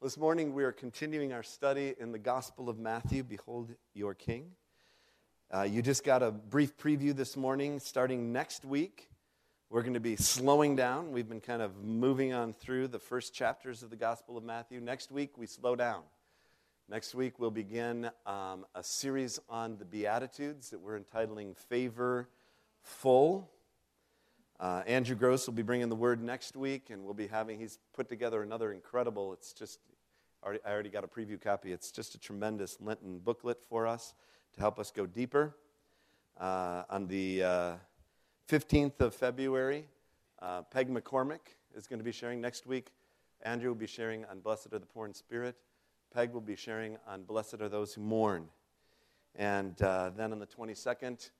This morning we are continuing our study in the Gospel of Matthew, Behold Your King. Uh, you just got a brief preview this morning. Starting next week, we're going to be slowing down. We've been kind of moving on through the first chapters of the Gospel of Matthew. Next week, we slow down. Next week, we'll begin um, a series on the Beatitudes that we're entitling Favor Full. Uh, Andrew Gross will be bringing the word next week, and we'll be having, he's put together another incredible, it's just, already, I already got a preview copy. It's just a tremendous Lenten booklet for us to help us go deeper. Uh, on the uh, 15th of February, uh, Peg McCormick is going to be sharing next week. Andrew will be sharing on Blessed are the Poor in Spirit. Peg will be sharing on Blessed are those who mourn. And uh, then on the 22nd,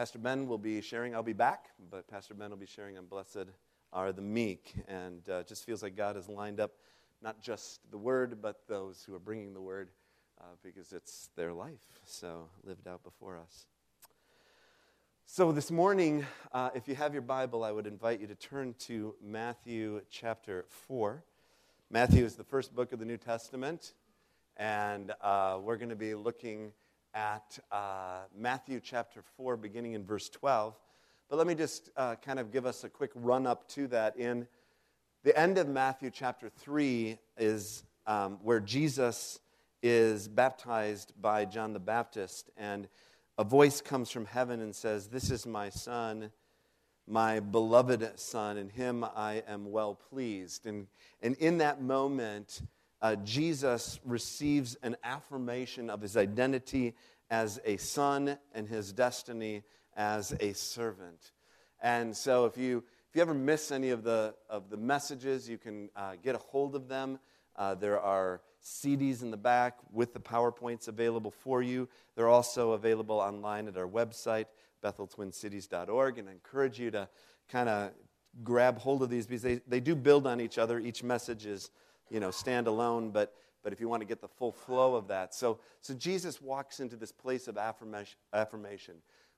Pastor Ben will be sharing. I'll be back, but Pastor Ben will be sharing on Blessed are the Meek. And uh, just feels like God has lined up not just the Word, but those who are bringing the Word uh, because it's their life, so lived out before us. So this morning, uh, if you have your Bible, I would invite you to turn to Matthew chapter 4. Matthew is the first book of the New Testament, and uh, we're going to be looking at uh, Matthew chapter 4, beginning in verse 12. But let me just uh, kind of give us a quick run up to that. In the end of Matthew chapter 3 is um, where Jesus is baptized by John the Baptist, and a voice comes from heaven and says, This is my son, my beloved son, in him I am well pleased. And, and in that moment, uh, Jesus receives an affirmation of his identity as a son and his destiny as a servant. And so, if you, if you ever miss any of the, of the messages, you can uh, get a hold of them. Uh, there are CDs in the back with the PowerPoints available for you. They're also available online at our website, betheltwincities.org. And I encourage you to kind of grab hold of these because they, they do build on each other. Each message is you know, stand alone, but, but if you want to get the full flow of that. So, so Jesus walks into this place of affirmation. affirmation.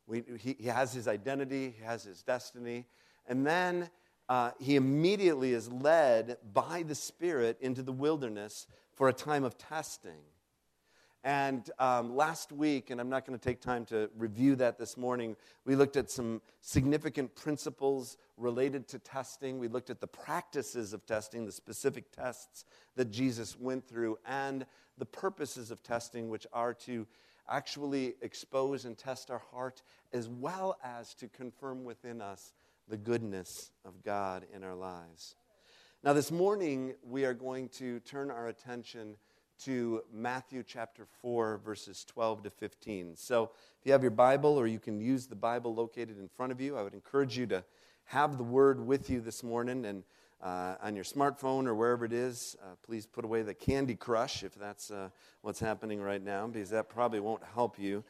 We, he, he has his identity, he has his destiny, and then uh, he immediately is led by the Spirit into the wilderness for a time of testing. And um, last week, and I'm not going to take time to review that this morning, we looked at some significant principles related to testing. We looked at the practices of testing, the specific tests that Jesus went through, and the purposes of testing, which are to actually expose and test our heart, as well as to confirm within us the goodness of God in our lives. Now, this morning, we are going to turn our attention to Matthew chapter 4, verses 12 to 15. So, if you have your Bible or you can use the Bible located in front of you, I would encourage you to have the word with you this morning and uh, on your smartphone or wherever it is. Uh, please put away the Candy Crush if that's uh, what's happening right now, because that probably won't help you,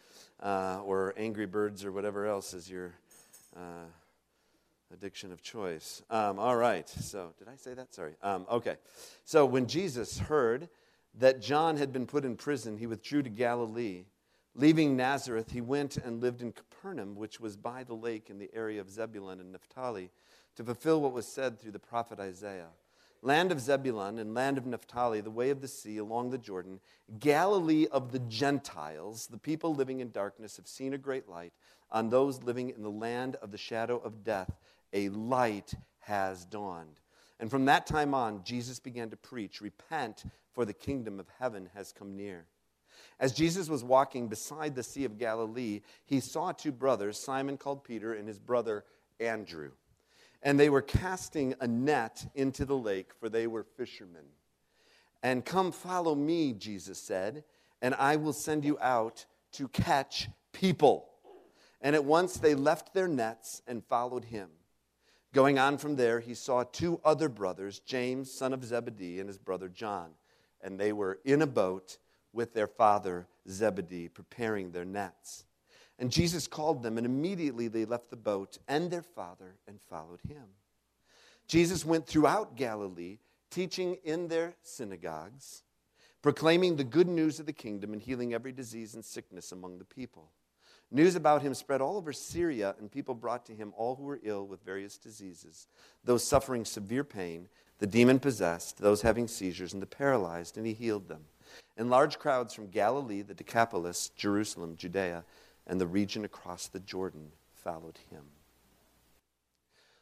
uh, or Angry Birds or whatever else is your uh, addiction of choice. Um, all right, so did I say that? Sorry. Um, okay, so when Jesus heard, that John had been put in prison, he withdrew to Galilee. Leaving Nazareth, he went and lived in Capernaum, which was by the lake in the area of Zebulun and Naphtali, to fulfill what was said through the prophet Isaiah. Land of Zebulun and land of Naphtali, the way of the sea along the Jordan, Galilee of the Gentiles, the people living in darkness have seen a great light. On those living in the land of the shadow of death, a light has dawned. And from that time on, Jesus began to preach Repent, for the kingdom of heaven has come near. As Jesus was walking beside the Sea of Galilee, he saw two brothers, Simon called Peter and his brother Andrew. And they were casting a net into the lake, for they were fishermen. And come follow me, Jesus said, and I will send you out to catch people. And at once they left their nets and followed him. Going on from there, he saw two other brothers, James, son of Zebedee, and his brother John and they were in a boat with their father Zebedee, preparing their nets. And Jesus called them, and immediately they left the boat and their father and followed him. Jesus went throughout Galilee, teaching in their synagogues, proclaiming the good news of the kingdom, and healing every disease and sickness among the people. News about him spread all over Syria, and people brought to him all who were ill with various diseases, those suffering severe pain the demon possessed, those having seizures, and the paralyzed, and he healed them. And large crowds from Galilee, the Decapolis, Jerusalem, Judea, and the region across the Jordan followed him.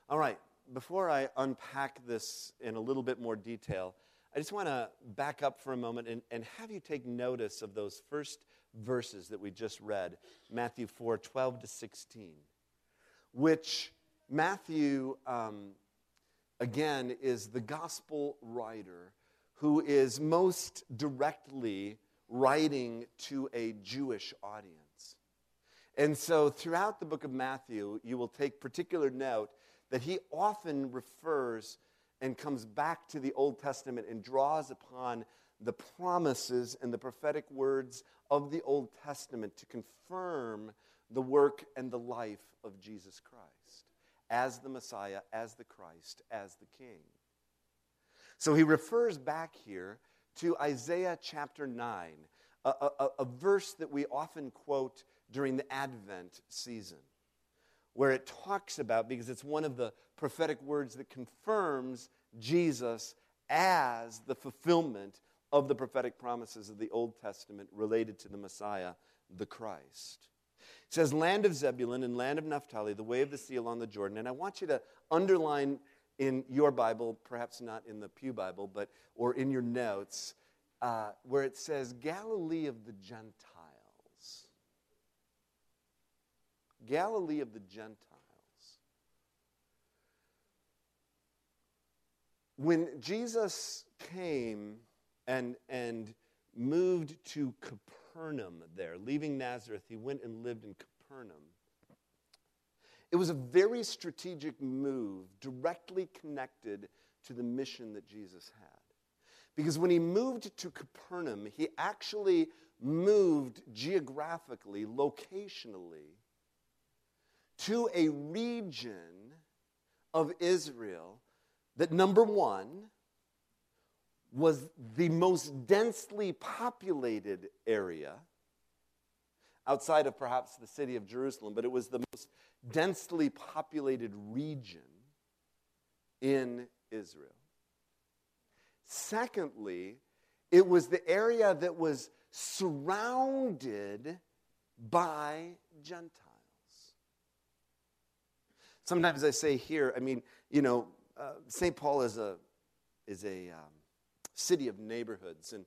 All right, before I unpack this in a little bit more detail, I just want to back up for a moment and, and have you take notice of those first verses that we just read Matthew 4 12 to 16, which Matthew, um, again, is the gospel writer who is most directly writing to a Jewish audience. And so throughout the book of Matthew, you will take particular note that he often refers and comes back to the Old Testament and draws upon the promises and the prophetic words of the Old Testament to confirm the work and the life of Jesus Christ as the Messiah, as the Christ, as the King. So he refers back here to Isaiah chapter 9, a, a, a verse that we often quote during the Advent season where it talks about, because it's one of the prophetic words that confirms Jesus as the fulfillment of the prophetic promises of the Old Testament related to the Messiah, the Christ. It says, Land of Zebulun and land of Naphtali, the way of the sea along the Jordan. And I want you to underline in your Bible, perhaps not in the Pew Bible, but or in your notes, uh, where it says Galilee of the Gentiles. Galilee of the Gentiles. When Jesus came and, and moved to Capernaum there, leaving Nazareth, he went and lived in Capernaum. It was a very strategic move, directly connected to the mission that Jesus had. Because when he moved to Capernaum, he actually moved geographically, locationally, to a region of Israel that, number one, was the most densely populated area outside of perhaps the city of Jerusalem, but it was the most densely populated region in Israel. Secondly, it was the area that was surrounded by Gentiles. Sometimes I say here, I mean, you know, uh, St. Paul is a, is a um, city of neighborhoods. And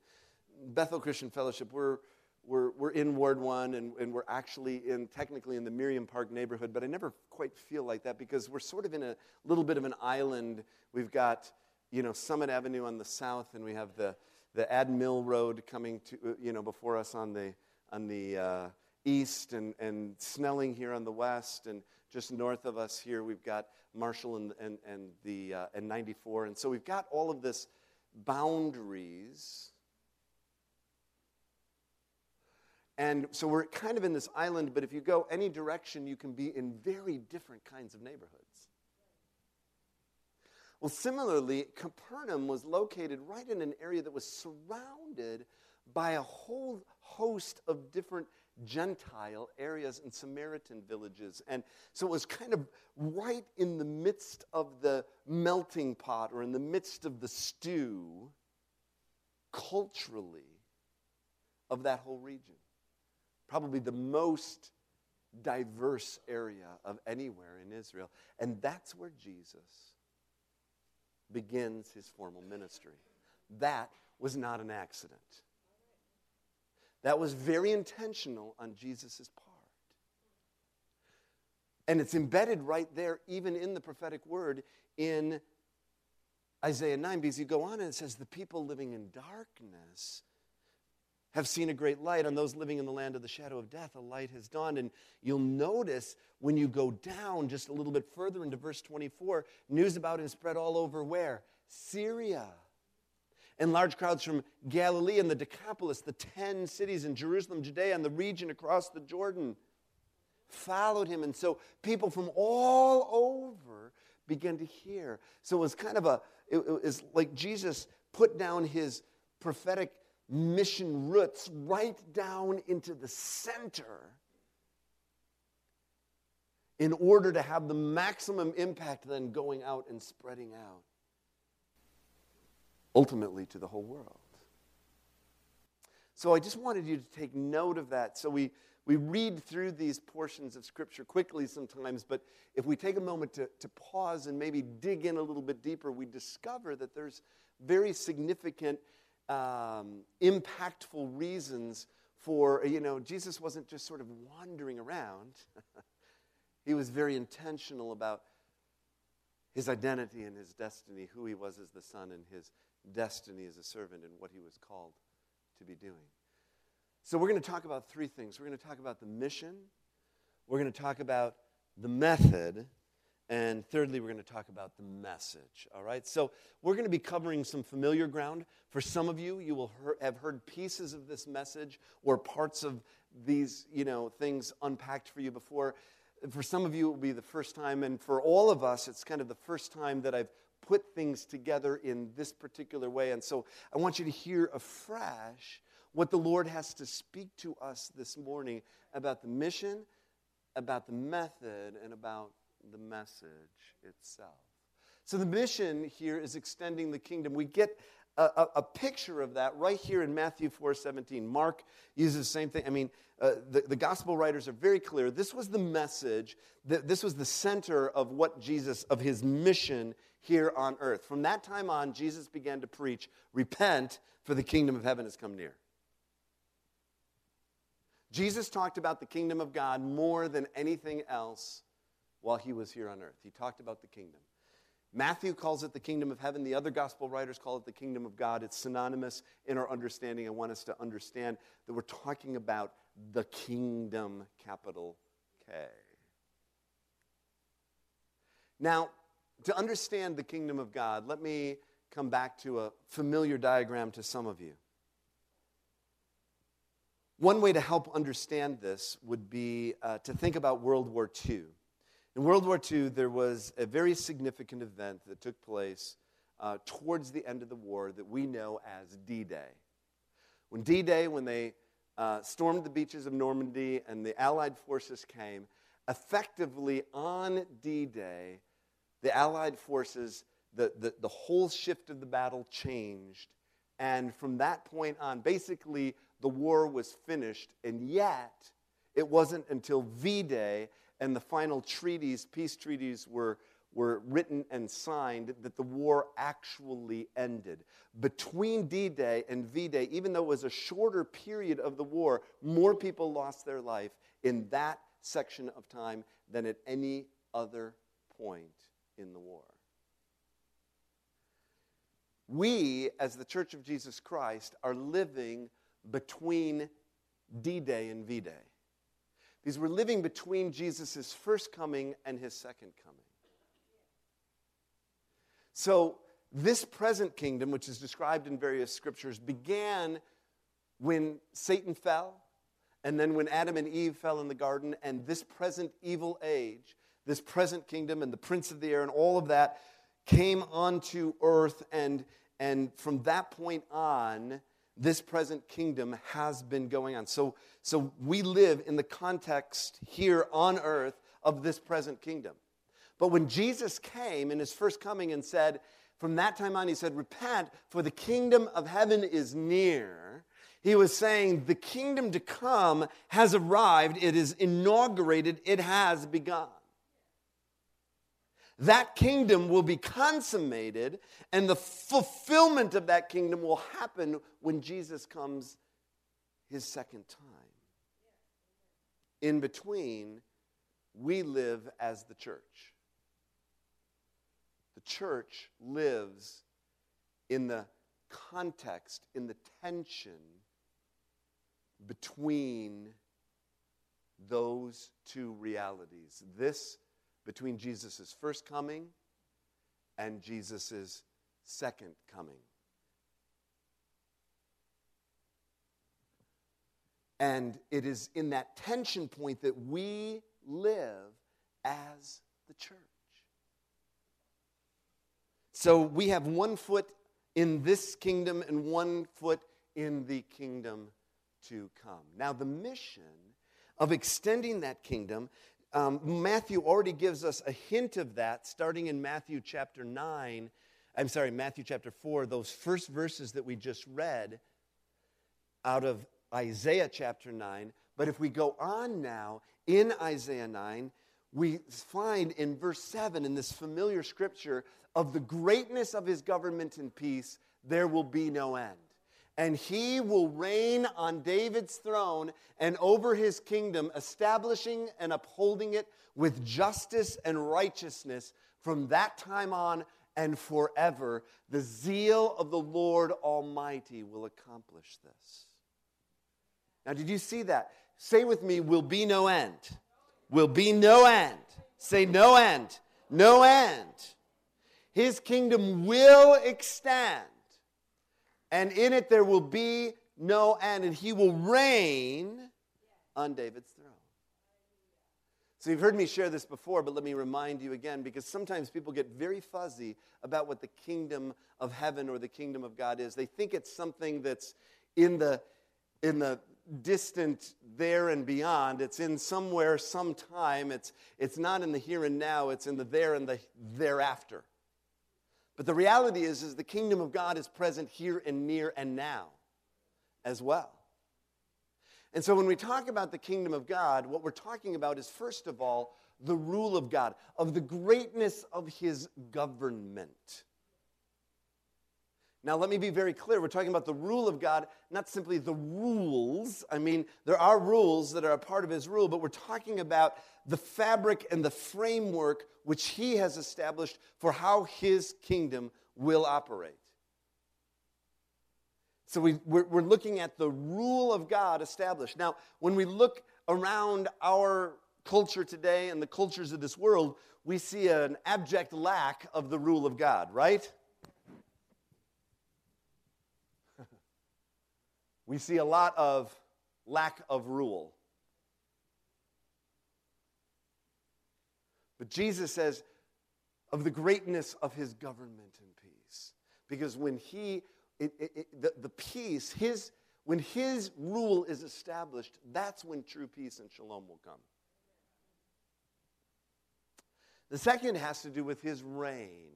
Bethel Christian Fellowship, we're, we're, we're in Ward 1 and, and we're actually in, technically in the Merriam Park neighborhood, but I never quite feel like that because we're sort of in a little bit of an island. We've got, you know, Summit Avenue on the south and we have the, the Ayd Mill Road coming to, uh, you know, before us on the, on the uh, east and, and Snelling here on the west. And just north of us here, we've got Marshall and, and, and, the, uh, and 94. And so we've got all of this boundaries. And so we're kind of in this island, but if you go any direction, you can be in very different kinds of neighborhoods. Well, similarly, Capernaum was located right in an area that was surrounded by a whole host of different Gentile areas and Samaritan villages. And so it was kind of right in the midst of the melting pot or in the midst of the stew, culturally, of that whole region. Probably the most diverse area of anywhere in Israel. And that's where Jesus begins his formal ministry. That was not an accident. That was very intentional on Jesus' part. And it's embedded right there, even in the prophetic word in Isaiah 9, because you go on and it says, The people living in darkness have seen a great light. On those living in the land of the shadow of death, a light has dawned. And you'll notice when you go down just a little bit further into verse 24, news about him spread all over where? Syria and large crowds from Galilee and the Decapolis, the 10 cities in Jerusalem, Judea, and the region across the Jordan followed him. And so people from all over began to hear. So it was kind of a, it, it was like Jesus put down his prophetic mission roots right down into the center in order to have the maximum impact then going out and spreading out. Ultimately to the whole world. So I just wanted you to take note of that. So we, we read through these portions of Scripture quickly sometimes, but if we take a moment to, to pause and maybe dig in a little bit deeper, we discover that there's very significant, um, impactful reasons for, you know, Jesus wasn't just sort of wandering around. he was very intentional about his identity and his destiny, who he was as the Son, and his destiny as a servant, and what he was called to be doing. So, we're going to talk about three things. We're going to talk about the mission, we're going to talk about the method, and thirdly, we're going to talk about the message. All right? So, we're going to be covering some familiar ground. For some of you, you will have heard pieces of this message or parts of these, you know, things unpacked for you before. For some of you, it will be the first time. And for all of us, it's kind of the first time that I've put things together in this particular way. And so I want you to hear afresh what the Lord has to speak to us this morning about the mission, about the method, and about the message itself. So the mission here is extending the kingdom. We get a, a, a, picture of that right here in Matthew 4 17. Mark uses the same thing. I mean, uh, the, the gospel writers are very clear. This was the message, that this was the center of what Jesus, of his mission here on earth. From that time on, Jesus began to preach, Repent, for the kingdom of heaven has come near. Jesus talked about the kingdom of God more than anything else while he was here on earth. He talked about the kingdom. Matthew calls it the kingdom of heaven. The other gospel writers call it the kingdom of God. It's synonymous in our understanding. I want us to understand that we're talking about the kingdom, capital K. Now, to understand the kingdom of God, let me come back to a familiar diagram to some of you. One way to help understand this would be uh, to think about World War II. In World War II, there was a very significant event that took place uh, towards the end of the war that we know as D Day. When D Day, when they uh, stormed the beaches of Normandy and the Allied forces came, effectively on D Day, the Allied forces, the, the, the whole shift of the battle changed. And from that point on, basically, the war was finished. And yet, it wasn't until V Day and the final treaties, peace treaties, were, were written and signed, that the war actually ended. Between D Day and V Day, even though it was a shorter period of the war, more people lost their life in that section of time than at any other point in the war. We, as the Church of Jesus Christ, are living between D Day and V Day. These were living between Jesus' first coming and his second coming. So, this present kingdom, which is described in various scriptures, began when Satan fell, and then when Adam and Eve fell in the garden, and this present evil age, this present kingdom, and the prince of the air, and all of that came onto earth, and, and from that point on, this present kingdom has been going on. So, so we live in the context here on earth of this present kingdom. But when Jesus came in his first coming and said, from that time on, he said, Repent, for the kingdom of heaven is near. He was saying, The kingdom to come has arrived, it is inaugurated, it has begun that kingdom will be consummated, and the fulfillment of that kingdom will happen when Jesus comes his second time. In between, we live as the church. The church lives in the context, in the tension between those two realities. This between Jesus' first coming and Jesus' second coming. And it is in that tension point that we live as the church. So we have one foot in this kingdom and one foot in the kingdom to come. Now, the mission of extending that kingdom um, Matthew already gives us a hint of that starting in Matthew chapter 9. I'm sorry, Matthew chapter 4, those first verses that we just read out of Isaiah chapter 9. But if we go on now in Isaiah 9, we find in verse 7 in this familiar scripture of the greatness of his government and peace, there will be no end. And he will reign on David's throne and over his kingdom, establishing and upholding it with justice and righteousness from that time on and forever. The zeal of the Lord Almighty will accomplish this. Now, did you see that? Say with me, will be no end. Will be no end. Say no end. No end. His kingdom will extend, and in it there will be no end, and he will reign on David's throne. So, you've heard me share this before, but let me remind you again because sometimes people get very fuzzy about what the kingdom of heaven or the kingdom of God is. They think it's something that's in the, in the distant there and beyond. It's in somewhere, sometime. It's, it's not in the here and now, it's in the there and the thereafter. But the reality is, is the kingdom of God is present here and near and now as well. And so when we talk about the kingdom of God, what we're talking about is, first of all, the rule of God, of the greatness of his government. Now, let me be very clear. We're talking about the rule of God, not simply the rules. I mean, there are rules that are a part of His rule, but we're talking about the fabric and the framework which He has established for how His kingdom will operate. So we, we're looking at the rule of God established. Now, when we look around our culture today and the cultures of this world, we see an abject lack of the rule of God, right? We see a lot of lack of rule. But Jesus says of the greatness of his government and peace. Because when he, it, it, it, the, the peace, his, when his rule is established, that's when true peace and shalom will come. The second has to do with his reign,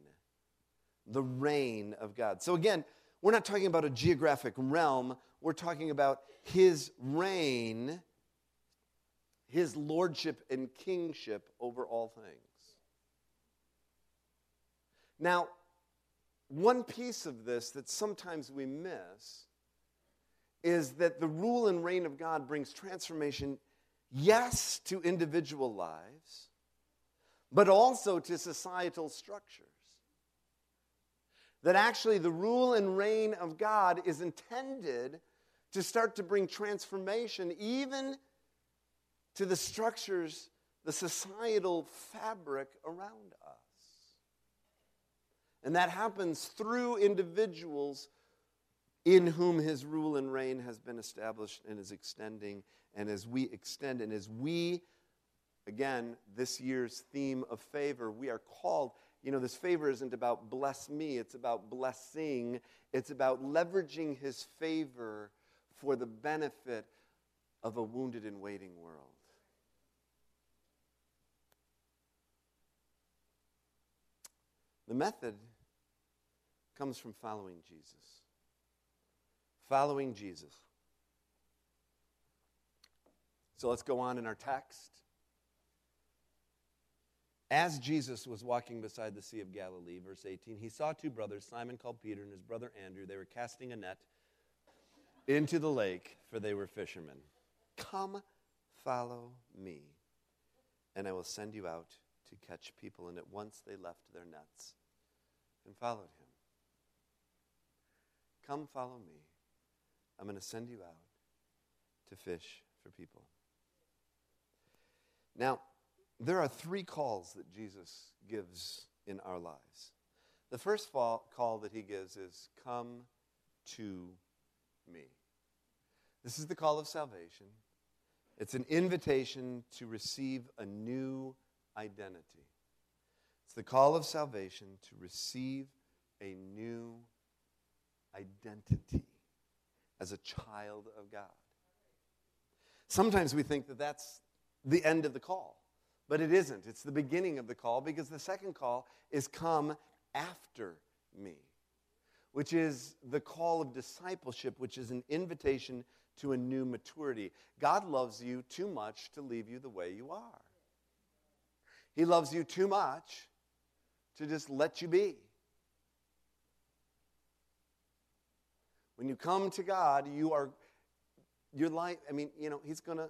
the reign of God. So again, we're not talking about a geographic realm, we're talking about his reign, his lordship and kingship over all things. Now, one piece of this that sometimes we miss is that the rule and reign of God brings transformation, yes, to individual lives, but also to societal structures that actually the rule and reign of God is intended to start to bring transformation even to the structures, the societal fabric around us. And that happens through individuals in whom his rule and reign has been established and is extending. And as we extend, and as we, again, this year's theme of favor, we are called you know, this favor isn't about bless me, it's about blessing. It's about leveraging his favor for the benefit of a wounded and waiting world. The method comes from following Jesus. Following Jesus. So let's go on in our text. As Jesus was walking beside the Sea of Galilee, verse 18, he saw two brothers, Simon called Peter and his brother Andrew. They were casting a net into the lake, for they were fishermen. Come, follow me, and I will send you out to catch people. And at once they left their nets and followed him. Come, follow me. I'm going to send you out to fish for people. Now, there are three calls that Jesus gives in our lives. The first call that he gives is, Come to me. This is the call of salvation. It's an invitation to receive a new identity. It's the call of salvation to receive a new identity as a child of God. Sometimes we think that that's the end of the call. But it isn't. It's the beginning of the call because the second call is come after me, which is the call of discipleship, which is an invitation to a new maturity. God loves you too much to leave you the way you are. He loves you too much to just let you be. When you come to God, you are, your life, I mean, you know, He's going to,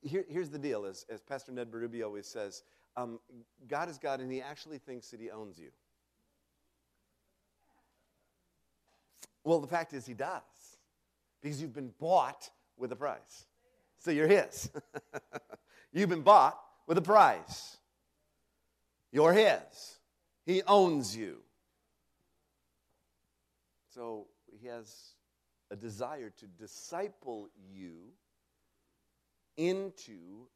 here, here's the deal, as, as Pastor Ned Berube always says um, God is God, and He actually thinks that He owns you. Well, the fact is, He does, because you've been bought with a price. So you're His. you've been bought with a price. You're His. He owns you. So He has a desire to disciple you into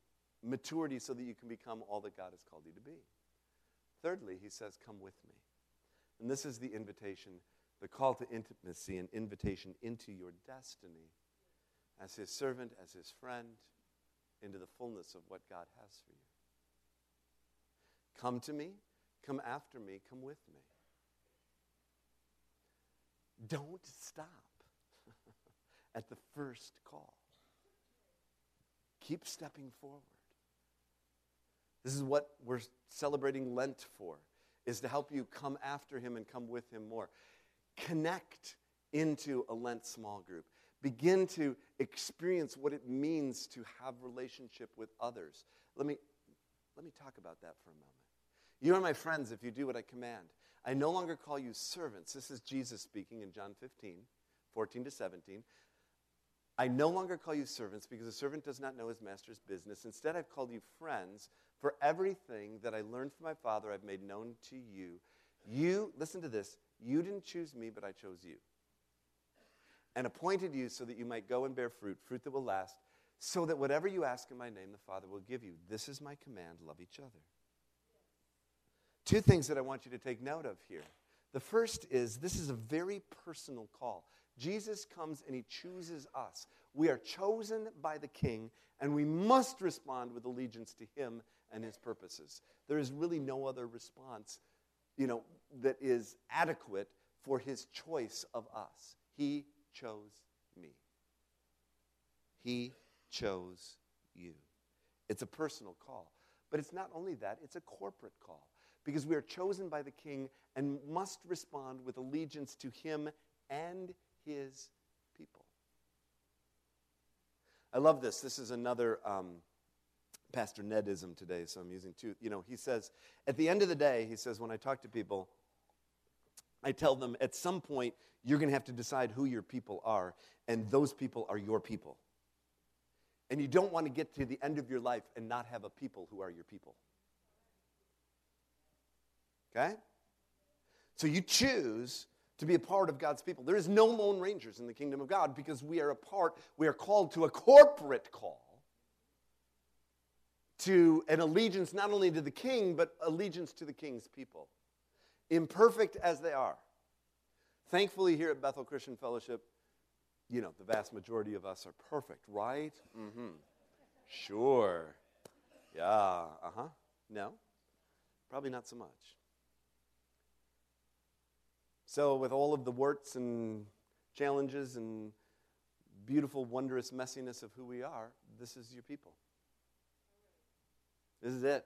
maturity so that you can become all that God has called you to be. Thirdly, he says, Come with me. And this is the invitation, the call to intimacy, an invitation into your destiny as his servant, as his friend, into the fullness of what God has for you. Come to me, come after me, come with me. Don't stop at the first call. Keep stepping forward. This is what we're celebrating Lent for, is to help you come after him and come with him more. Connect into a Lent small group. Begin to experience what it means to have relationship with others. Let me, let me talk about that for a moment. You are my friends if you do what I command. I no longer call you servants. This is Jesus speaking in John 15, 14 to 17. I no longer call you servants because a servant does not know his master's business. Instead, I've called you friends, for everything that I learned from my Father I've made known to you. You, listen to this, you didn't choose me, but I chose you. And appointed you so that you might go and bear fruit, fruit that will last, so that whatever you ask in my name, the Father will give you. This is my command love each other. Two things that I want you to take note of here. The first is this is a very personal call. Jesus comes and he chooses us. We are chosen by the king, and we must respond with allegiance to him and his purposes. There is really no other response, you know, that is adequate for his choice of us. He chose me. He chose you. It's a personal call. But it's not only that, it's a corporate call because we are chosen by the king and must respond with allegiance to him and his people. I love this. This is another um, Pastor Nedism today, so I'm using two. You know, he says, at the end of the day, he says, when I talk to people, I tell them at some point you're going to have to decide who your people are, and those people are your people. And you don't want to get to the end of your life and not have a people who are your people. Okay? So you choose to be a part of God's people. There is no lone rangers in the kingdom of God because we are a part, we are called to a corporate call to an allegiance not only to the king, but allegiance to the king's people, imperfect as they are. Thankfully, here at Bethel Christian Fellowship, you know, the vast majority of us are perfect, right? Mm-hmm. Sure. Yeah. Uh huh. No? Probably not so much. So, with all of the warts and challenges and beautiful, wondrous messiness of who we are, this is your people. This is it.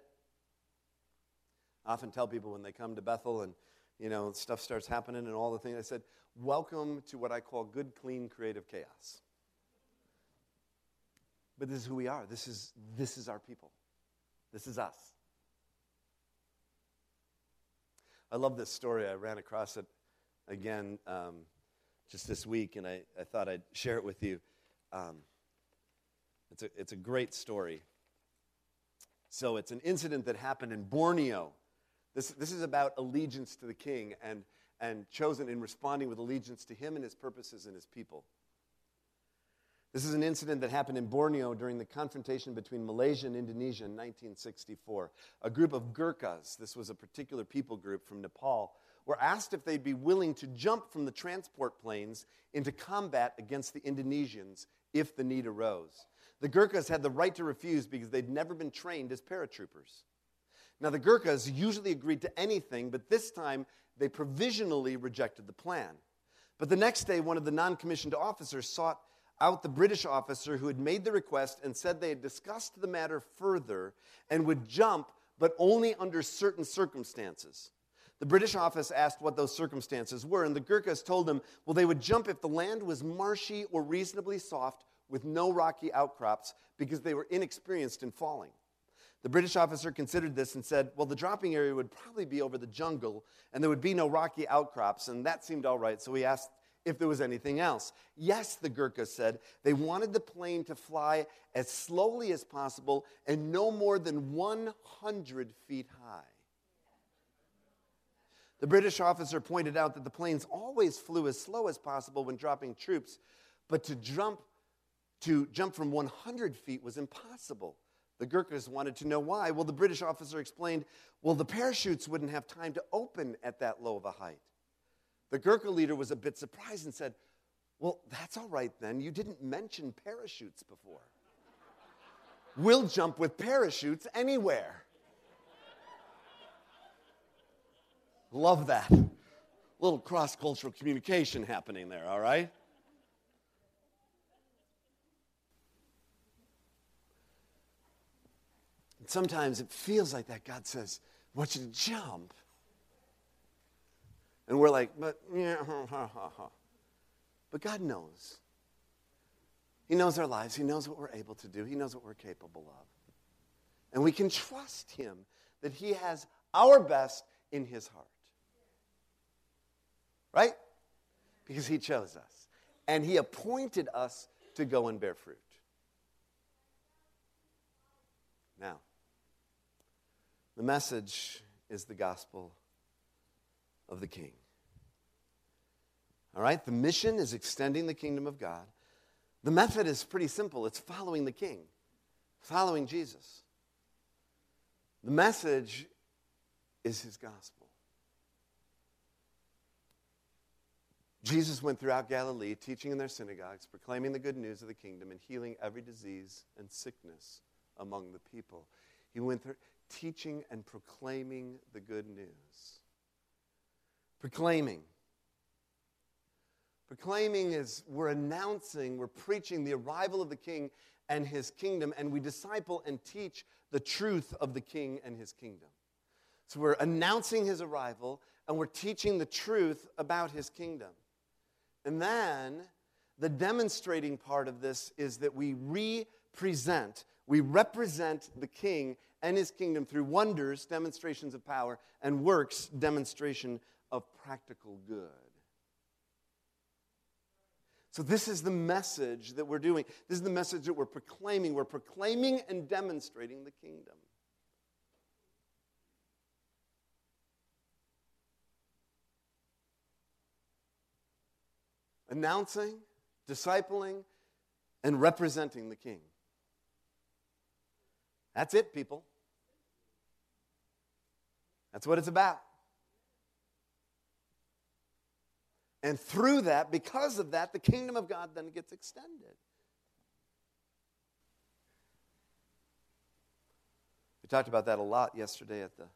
I often tell people when they come to Bethel and you know stuff starts happening and all the things, I said, "Welcome to what I call good, clean, creative chaos." But this is who we are. This is this is our people. This is us. I love this story. I ran across it again um, just this week, and I, I thought I'd share it with you. Um, it's, a, it's a great story. So, it's an incident that happened in Borneo. This, this is about allegiance to the king and, and chosen in responding with allegiance to him and his purposes and his people. This is an incident that happened in Borneo during the confrontation between Malaysia and Indonesia in 1964. A group of Gurkhas, this was a particular people group from Nepal, were asked if they'd be willing to jump from the transport planes into combat against the Indonesians if the need arose. The Gurkhas had the right to refuse because they'd never been trained as paratroopers. Now, the Gurkhas usually agreed to anything, but this time they provisionally rejected the plan. But the next day, one of the non commissioned officers sought out the British officer who had made the request and said they had discussed the matter further and would jump, but only under certain circumstances. The British office asked what those circumstances were, and the Gurkhas told them, well, they would jump if the land was marshy or reasonably soft with no rocky outcrops because they were inexperienced in falling. The British officer considered this and said, Well, the dropping area would probably be over the jungle, and there would be no rocky outcrops, and that seemed all right. So he asked if there was anything else. Yes, the Gurkhas said. They wanted the plane to fly as slowly as possible and no more than 100 feet high. The British officer pointed out that the planes always flew as slow as possible when dropping troops, but to jump, to jump from 100 feet was impossible. The Gurkhas wanted to know why. Well, the British officer explained, well, the parachutes wouldn't have time to open at that low of a height. The Gurkha leader was a bit surprised and said, Well, that's all right then. You didn't mention parachutes before. we'll jump with parachutes anywhere. Love that. Little cross cultural communication happening there, all right? And sometimes it feels like that. God says, I want you to jump. And we're like, but yeah, ha, ha, ha. But God knows. He knows our lives. He knows what we're able to do. He knows what we're capable of. And we can trust Him that He has our best in His heart. Right? Because He chose us. And He appointed us to go and bear fruit. Now, the message is the gospel of the King. All right? The mission is extending the kingdom of God. The method is pretty simple it's following the king, following Jesus. The message is his gospel. Jesus went throughout Galilee, teaching in their synagogues, proclaiming the good news of the kingdom, and healing every disease and sickness among the people. He went through teaching and proclaiming the good news. Proclaiming. Proclaiming is we're announcing, we're preaching the arrival of the king and his kingdom, and we disciple and teach the truth of the king and his kingdom. So we're announcing his arrival and we're teaching the truth about his kingdom. And then the demonstrating part of this is that we represent, we represent the king and his kingdom through wonders, demonstrations of power, and works, demonstration of practical good. So, this is the message that we're doing. This is the message that we're proclaiming. We're proclaiming and demonstrating the kingdom. Announcing, discipling, and representing the king. That's it, people. That's what it's about. And through that, because of that, the kingdom of God then gets extended. We talked about that a lot yesterday at the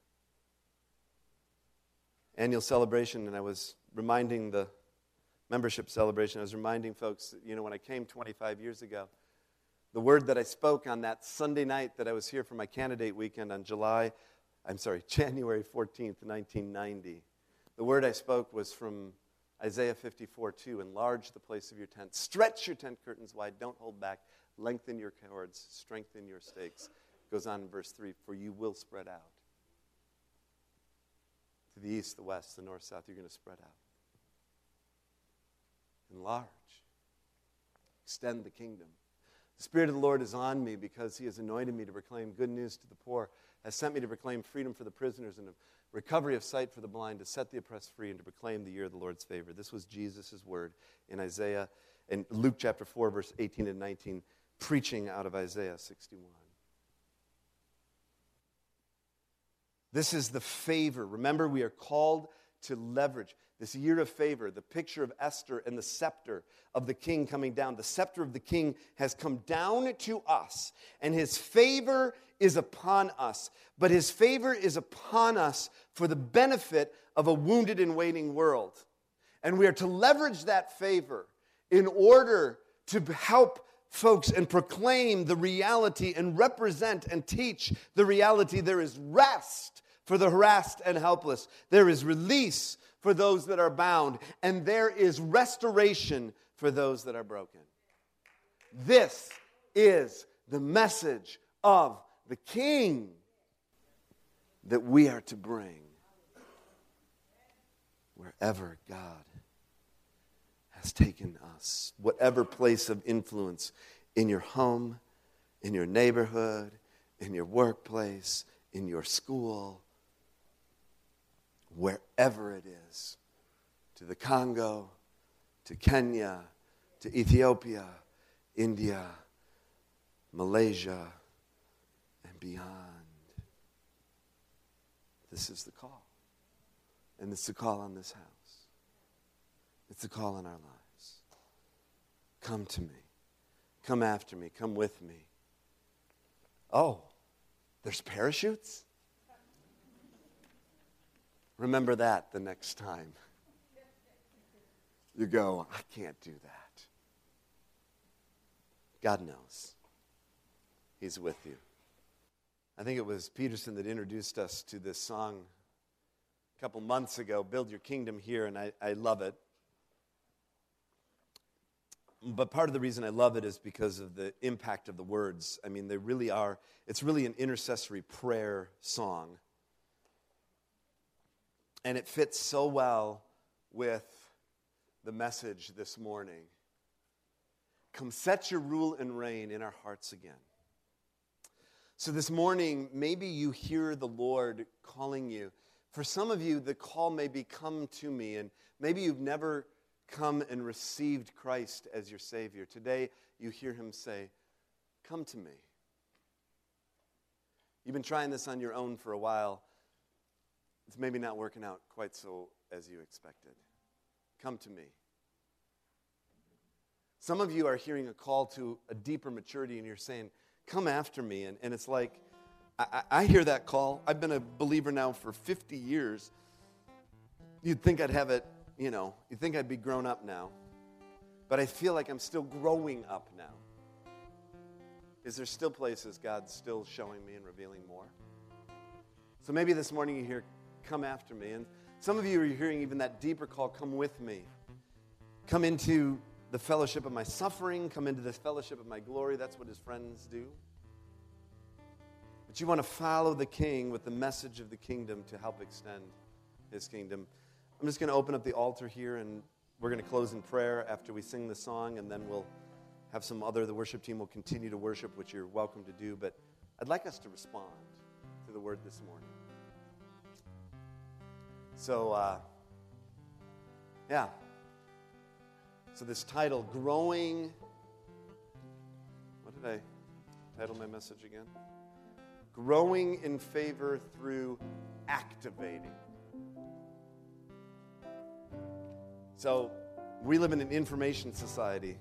annual celebration, and I was reminding the membership celebration, I was reminding folks, you know, when I came 25 years ago, the word that I spoke on that Sunday night that I was here for my candidate weekend on July, I'm sorry, January 14th, 1990, the word I spoke was from Isaiah 54 2, enlarge the place of your tent. Stretch your tent curtains wide. Don't hold back. Lengthen your cords. Strengthen your stakes. Goes on in verse 3 For you will spread out. To the east, the west, the north, south, you're going to spread out. Enlarge. Extend the kingdom. The Spirit of the Lord is on me because He has anointed me to proclaim good news to the poor, has sent me to proclaim freedom for the prisoners and recovery of sight for the blind, to set the oppressed free, and to proclaim the year of the Lord's favor. This was Jesus' word in Isaiah, in Luke chapter 4, verse 18 and 19, preaching out of Isaiah 61. This is the favor. Remember, we are called to leverage this year of favor, the picture of Esther and the scepter of the king coming down. The scepter of the king has come down to us, and his favor is upon us, but his favor is upon us for the benefit of a wounded and waiting world. And we are to leverage that favor in order to help folks and proclaim the reality and represent and teach the reality. There is rest for the harassed and helpless, there is release for those that are bound, and there is restoration for those that are broken. This is the message of the King that we are to bring wherever God has taken us, whatever place of influence in your home, in your neighborhood, in your workplace, in your school, wherever it is, to the Congo, to Kenya, to Ethiopia, India, Malaysia, and beyond. This is the call. And it's the call on this house. It's a call in our lives. Come to me. Come after me. Come with me. Oh, there's parachutes? Remember that the next time. You go, I can't do that. God knows. He's with you. I think it was Peterson that introduced us to this song a couple months ago, Build Your Kingdom Here, and I, I love it. But part of the reason I love it is because of the impact of the words. I mean, they really are, it's really an intercessory prayer song. And it fits so well with the message this morning. Come set your rule and reign in our hearts again. So, this morning, maybe you hear the Lord calling you. For some of you, the call may be come to me, and maybe you've never come and received Christ as your Savior. Today, you hear Him say, Come to me. You've been trying this on your own for a while. It's maybe not working out quite so as you expected. Come to me. Some of you are hearing a call to a deeper maturity, and you're saying, Come after me. And, and it's like, I, I hear that call. I've been a believer now for 50 years. You'd think I'd have it you know, you'd think I'd be grown up now, but I feel like I'm still growing up now. Is there still places God's still showing me and revealing more? So maybe this morning you hear, Come after me. And some of you are hearing even that deeper call, Come with me. Come into the fellowship of my suffering, come into this fellowship of my glory. That's what his friends do. But you want to follow the king with the message of the kingdom to help extend his kingdom. I'm just going to open up the altar here and we're going to close in prayer after we sing the song, and then we'll have some other, the worship team will continue to worship, which you're welcome to do. But I'd like us to respond to the word this morning. So, uh, yeah. So, this title, Growing. What did I title my message again? Growing in favor through activating. So we live in an information society.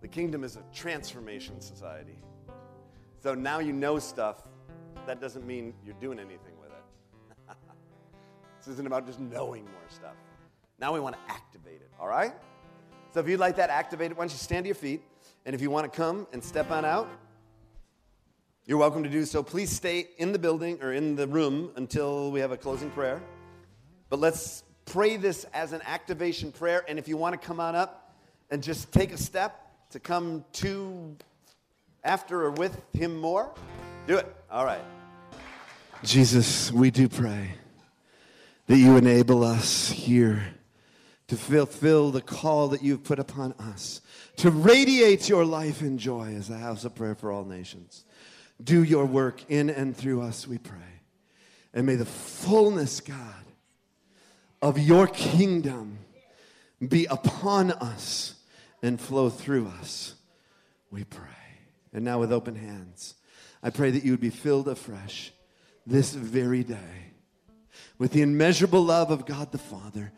The kingdom is a transformation society. So now you know stuff. That doesn't mean you're doing anything. This isn't about just knowing more stuff. Now we want to activate it, all right? So if you'd like that activated, why don't you stand to your feet? And if you want to come and step on out, you're welcome to do so. Please stay in the building or in the room until we have a closing prayer. But let's pray this as an activation prayer. And if you want to come on up and just take a step to come to after or with Him more, do it. All right. Jesus, we do pray that you enable us here to fulfill the call that you've put upon us, to radiate your life and joy as a house of prayer for all nations. Do your work in and through us, we pray. And may the fullness, God, of your kingdom be upon us and flow through us, we pray. And now, with open hands, I pray that you would be filled afresh this very day with the immeasurable love of God the Father,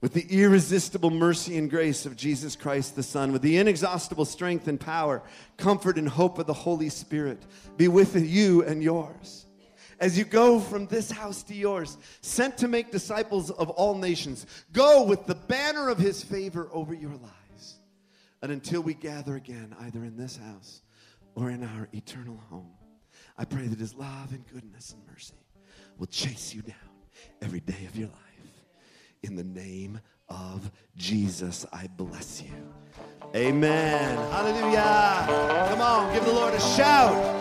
with the irresistible mercy and grace of Jesus Christ the Son, with the inexhaustible strength and power, comfort and hope of the Holy Spirit be with you and yours. As you go from this house to yours, sent to make disciples of all nations, go with the banner of his favor over your lives. And until we gather again, either in this house or in our eternal home, I pray that his love and goodness and mercy will chase you down every day of your life. In the name of Jesus, I bless you. Amen. Hallelujah. Come on, give the Lord a shout.